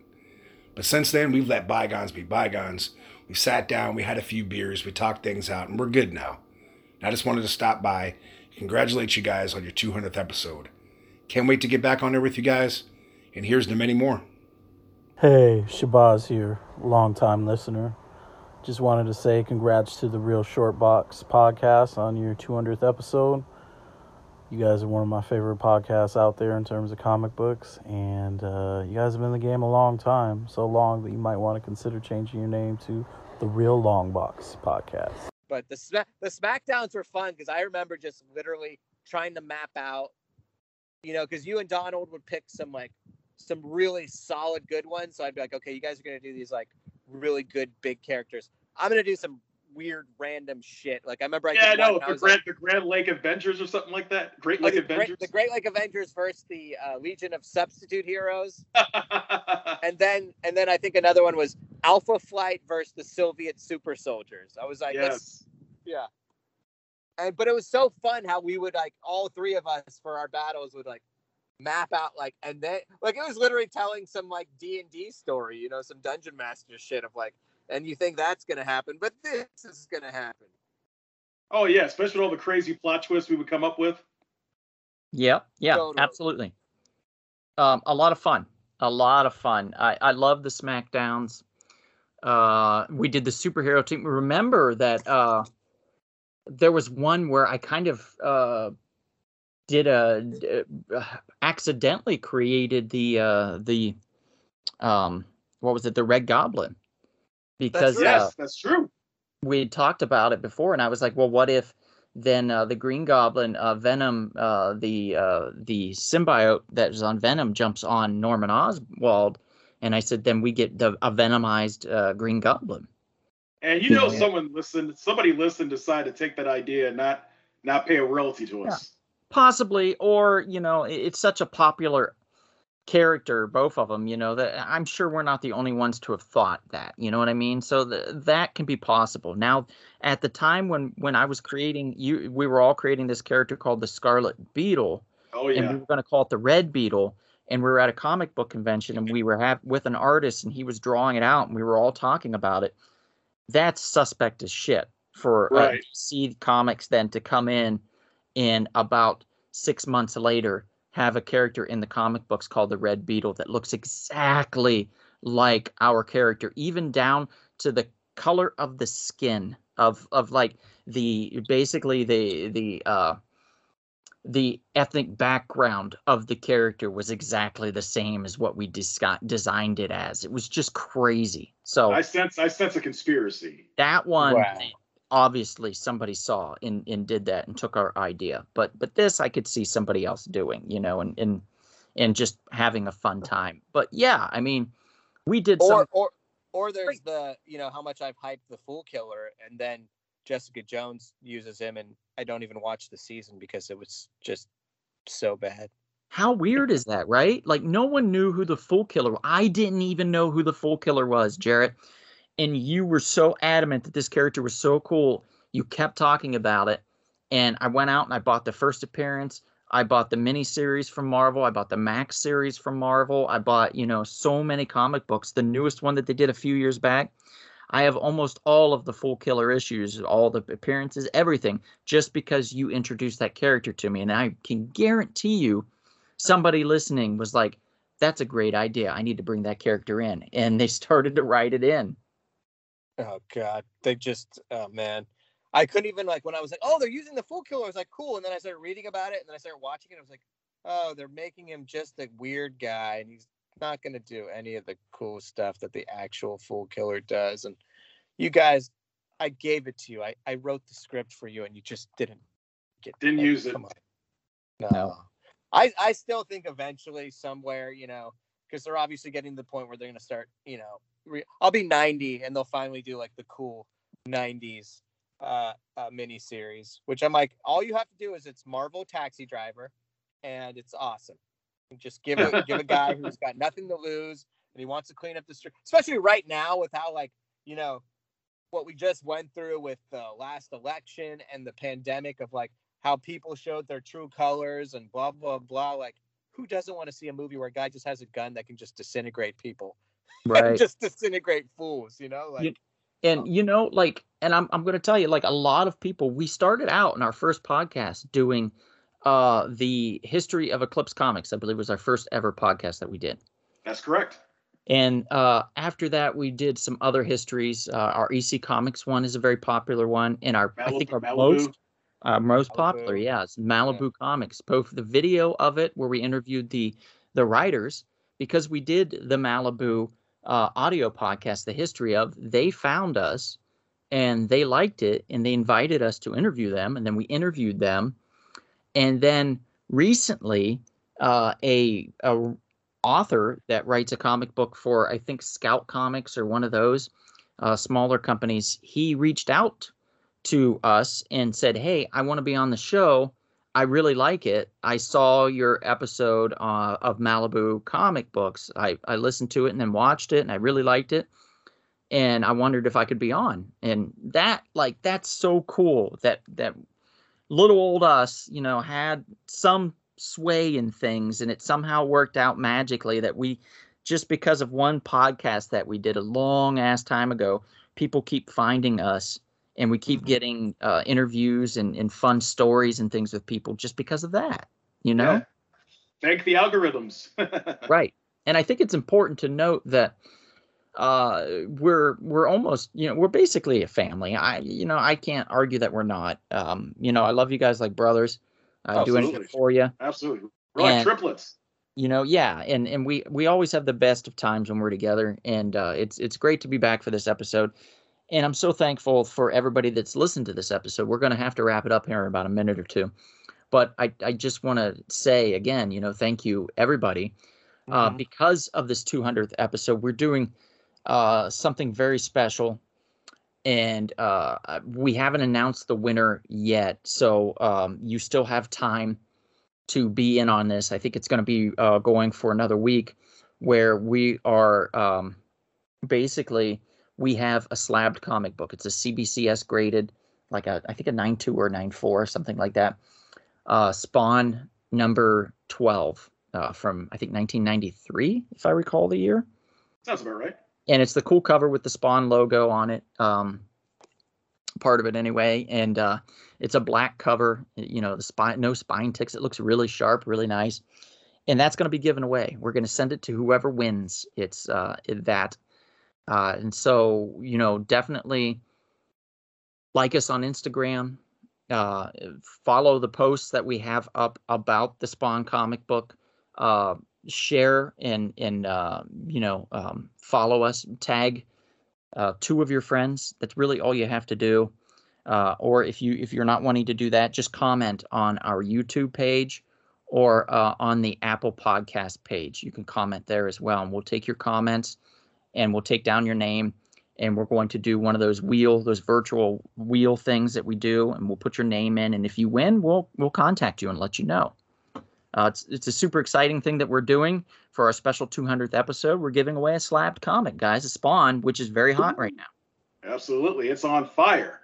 But since then, we've let bygones be bygones. We sat down, we had a few beers, we talked things out, and we're good now. And I just wanted to stop by, congratulate you guys on your 200th episode. Can't wait to get back on there with you guys, and here's to many more. Hey, Shabazz here, longtime listener. Just wanted to say congrats to the Real Short Box podcast on your 200th episode. You guys are one of my favorite podcasts out there in terms of comic books, and uh, you guys have been in the game a long time, so long that you might want to consider changing your name to the Real Long Box podcast. But the the Smackdowns were fun because I remember just literally trying to map out, you know, because you and Donald would pick some like some really solid good ones. So I'd be like, okay, you guys are gonna do these like really good big characters. I'm gonna do some weird random shit. Like I remember I Yeah, no, the was like, Grand, the Grand Lake Avengers or something like that. Great Lake the, Avengers. Great, the Great Lake Avengers versus the uh, Legion of Substitute Heroes, and then and then I think another one was Alpha Flight versus the Soviet Super Soldiers. I was like, let's- yeah, and but it was so fun how we would like all three of us for our battles would like map out like and then like it was literally telling some like D and D story, you know, some dungeon master shit of like, and you think that's gonna happen, but this is gonna happen. Oh yeah, especially with all the crazy plot twists we would come up with. Yeah, yeah, Totally. absolutely. Um, a lot of fun. A lot of fun. I, I love the Smackdowns. Uh, we did the superhero team. Remember that uh, there was one where I kind of uh, did a uh, accidentally created the uh, the um what was it the Red Goblin because yes, uh, that's true. we had talked about it before and i was like well what if then uh, the Green Goblin, uh, Venom, uh, the uh, the symbiote that is on Venom jumps on Norman Osborn, and I said, then we get the a venomized uh, Green Goblin. And you know, someone listened, somebody listened, decided to take that idea and not not pay a royalty to us. Possibly, or you know, it- it's such a popular character, both of them. You know that I'm sure we're not the only ones to have thought that. You know what I mean? So th- that can be possible. Now, at the time when when I was creating, you we were all creating this character called the Scarlet Beetle. Oh and we were going to call it the Red Beetle. And we were at a comic book convention, and we were have, with an artist, and he was drawing it out, and we were all talking about it. That's suspect as shit for uh, Right. DC Comics then to come in in about six months later have a character in the comic books called the Red Beetle that looks exactly like our character, even down to the color of the skin of of like the basically the the uh the ethnic background of the character was exactly the same as what we disca- designed it as. It was just crazy. So I sense I sense a conspiracy. that one Wow. Obviously somebody saw and, and did that and took our idea. But but this I could see somebody else doing, you know, and and and just having a fun time. But yeah, I mean, we did or some or or there's the you know how much I've hyped the Fool Killer, and then Jessica Jones uses him, and I don't even watch the season because it was just so bad. How weird is that, right? Like no one knew who the Fool Killer. I didn't even know who the Fool Killer was, Jared. And you were so adamant that this character was so cool. You kept talking about it. And I went out and I bought the first appearance. I bought the mini series from Marvel. I bought the Max series from Marvel. I bought, you know, so many comic books. The newest one that they did a few years back. I have almost all of the Fool Killer issues, all the appearances, everything, just because you introduced that character to me. And I can guarantee you somebody listening was like, that's a great idea. I need to bring that character in. And they started to write it in. Oh god, they just oh man. I couldn't even like when I was like, oh, they're using the Fool Killer. I was like, cool. And then I started reading about it, and then I started watching it. I was like, oh, they're making him just a weird guy, and he's not going to do any of the cool stuff that the actual Fool Killer does. And you guys, I gave it to you. I, I wrote the script for you, and you just didn't get Didn't like, use it. Come on. No. I I still think eventually somewhere, you know, because they're obviously getting to the point where they're going to start, you know, re- I'll be 90 and they'll finally do like the cool 90s uh, uh mini series, which I'm like, all you have to do is it's Marvel Taxi Driver, and it's awesome. Just give it, give a guy who's got nothing to lose and he wants to clean up the street, especially right now with how like you know what we just went through with the last election and the pandemic of like how people showed their true colors and blah blah blah. Like, who doesn't want to see a movie where a guy just has a gun that can just disintegrate people, Right. and just disintegrate fools? You know, like You- and you know, like, and I'm I'm gonna tell you, like a lot of people, we started out in our first podcast doing uh the history of Eclipse Comics, I believe was our first ever podcast that we did. That's correct. And uh, after that, we did some other histories. Uh, our EC Comics one is a very popular one, and our I think our Malibu- most uh, most popular, yeah, it's Malibu Comics. Both the video of it, where we interviewed the the writers, because we did the Malibu uh, audio podcast, the history of. They found us, and they liked it, and they invited us to interview them, and then we interviewed them, and then recently, uh, a a author that writes a comic book for I think Scout Comics or one of those uh, smaller companies, he reached out to us and said, "Hey, I want to be on the show. I really like it. I saw your episode uh, of Malibu comic books. I I listened to it and then watched it, and I really liked it." And I wondered if I could be on, and that like that's so cool that that little old us, you know, had some sway in things and it somehow worked out magically that we just because of one podcast that we did a long ass time ago, people keep finding us and we keep getting uh, interviews and, and fun stories and things with people just because of that, you know? Yeah. Thank the algorithms. right and i think it's important to note that uh we're we're almost you know we're basically a family i you know i can't argue that we're not um you know i love you guys like brothers i do anything for you Absolutely. We're like triplets. you know yeah and and we we always have the best of times when we're together and uh it's it's great to be back for this episode and I'm so thankful for everybody that's listened to this episode. We're going to have to wrap it up here in about a minute or two. But I, I just want to say again, you know, thank you, everybody. Uh, Mhm. because of this 200th episode, we're doing uh, something very special. And uh, uh, we haven't announced the winner yet. So um, you still have time to be in on this. I think it's going to be uh, going for another week where we are um, basically we have a slabbed comic book. It's a CBCS graded, like a I think a 9.2 or 9.4 or something like that. Uh, Spawn number 12 uh, from I think 1993, if I recall the year. Sounds about right. And it's the cool cover with the Spawn logo on it. Um, part of it anyway, and uh, it's a black cover. You know, the spine, no spine ticks. It looks really sharp, really nice, and that's going to be given away. We're going to send it to whoever wins. It's uh, that, uh, and so you know, definitely like us on Instagram. Uh, follow the posts that we have up about the Spawn comic book. Uh, share and and uh, you know um, follow us. Tag uh, two of your friends. That's really all you have to do. Uh, or if you if you're not wanting to do that, just comment on our YouTube page or uh, on the Apple Podcast page. You can comment there as well, and we'll take your comments and we'll take down your name and we're going to do one of those wheel those virtual wheel things that we do and we'll put your name in and if you win we'll we'll contact you and let you know. Uh, it's, it's a super exciting thing that we're doing for our special 200th episode. We're giving away a slabbed comic guys. A spawn which is very hot right now. Absolutely, it's on fire.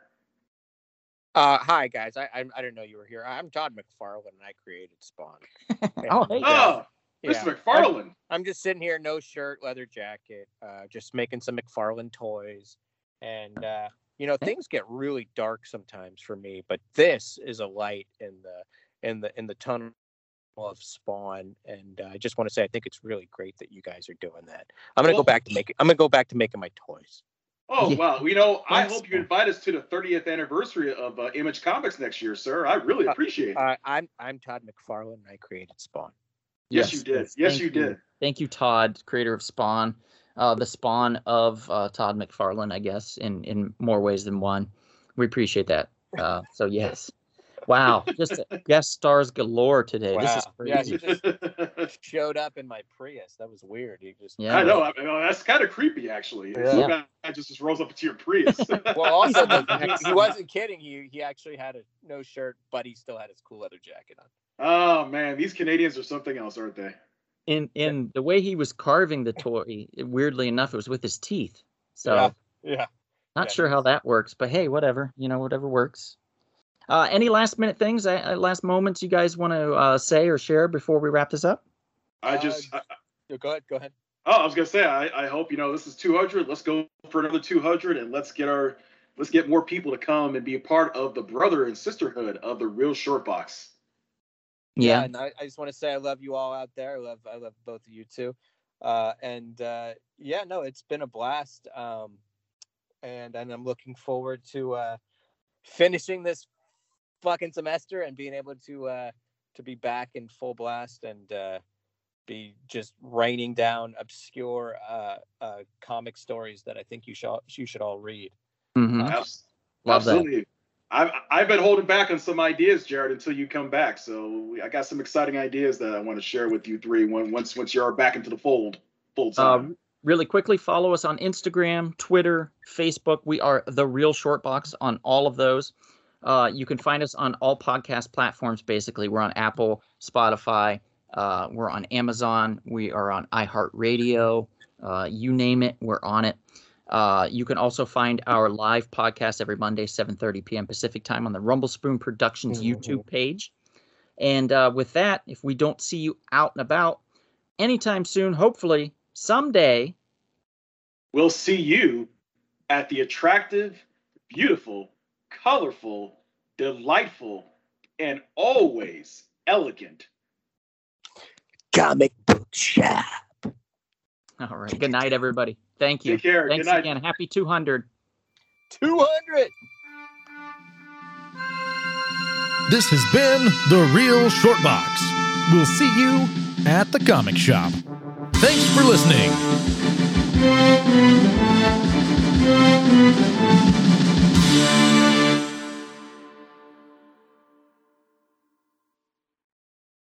Uh, hi guys, I, I I didn't know you were here. I'm Todd McFarlane, and I created Spawn. Oh, hey, Oh, Yeah. Mr. McFarlane. I'm, I'm just sitting here, no shirt, leather jacket, uh, just making some McFarlane toys, and uh, you know things get really dark sometimes for me, but this is a light in the in the in the tunnel of Spawn, and uh, I just want to say I think it's really great that you guys are doing that. I'm gonna Well- go back to making. I'm gonna go back to making my toys. Oh Yeah. wow! You know, I Thanks, hope you invite us to the 30th anniversary of uh, Image Comics next year, sir. I really appreciate it. Uh, I'm I'm Todd McFarlane. and I created Spawn. Yes, you did. Yes, thank you did. Thank you, Todd, creator of Spawn, uh, the Spawn of uh, Todd McFarlane, I guess, in in more ways than one. We appreciate that. Uh, so yes, wow, just guest stars galore today. This is Wow. Yeah, crazy. just showed up in my Prius. That was weird. He just Yeah. I know. I mean, that's kind of creepy, actually. Yeah. Some guy just, just rolls up into your Prius. Well, also the, he, he wasn't kidding. He he actually had a no shirt, but he still had his cool leather jacket on. Oh man, these Canadians are something else, aren't they? In in the way he was carving the toy, weirdly enough, it was with his teeth. So Yeah. Yeah. not Yeah, sure how that works, but hey, whatever. You know, whatever works. Uh, any last minute things, uh, uh, last moments you guys want to uh, say or share before we wrap this up? I just. I, Yeah, Go ahead. Go ahead. oh, I was gonna say. I, I hope you know this is 200. Let's go for another 200, and let's get our let's get more people to come and be a part of the brother and sisterhood of the real short box. Yeah. and I, I just want to say I love you all out there. I love I love both of you too. Uh, and uh, yeah, no, it's been a blast. Um, and and I'm looking forward to uh, finishing this fucking semester and being able to uh, to be back in full blast and uh, be just raining down obscure uh, uh, comic stories that I think you should you should all read. Mhm. Abs- Love that. I've I've been holding back on some ideas, Jared, until you come back. So I got some exciting ideas that I want to share with you three when once once you're back into the fold full Uh, really quickly, follow us on Instagram, Twitter, Facebook. We are the Real Short Box on all of those. Uh, you can find us on all podcast platforms. Basically, we're on Apple, Spotify, uh, we're on Amazon, we are on iHeartRadio. Uh, you name it, we're on it. Uh, you can also find our live podcast every Monday, 7:30 p.m. Pacific time on the Rumble Spoon Productions YouTube page. And uh, with that, if we don't see you out and about anytime soon, hopefully someday, We'll see you at the attractive, beautiful, colorful, delightful, and always elegant comic book shop. All right. Good night, everybody. Thank you. Take care. Thanks again. Happy 200. 200. This has been The Real short box. We'll see you at the comic shop. Thanks for listening.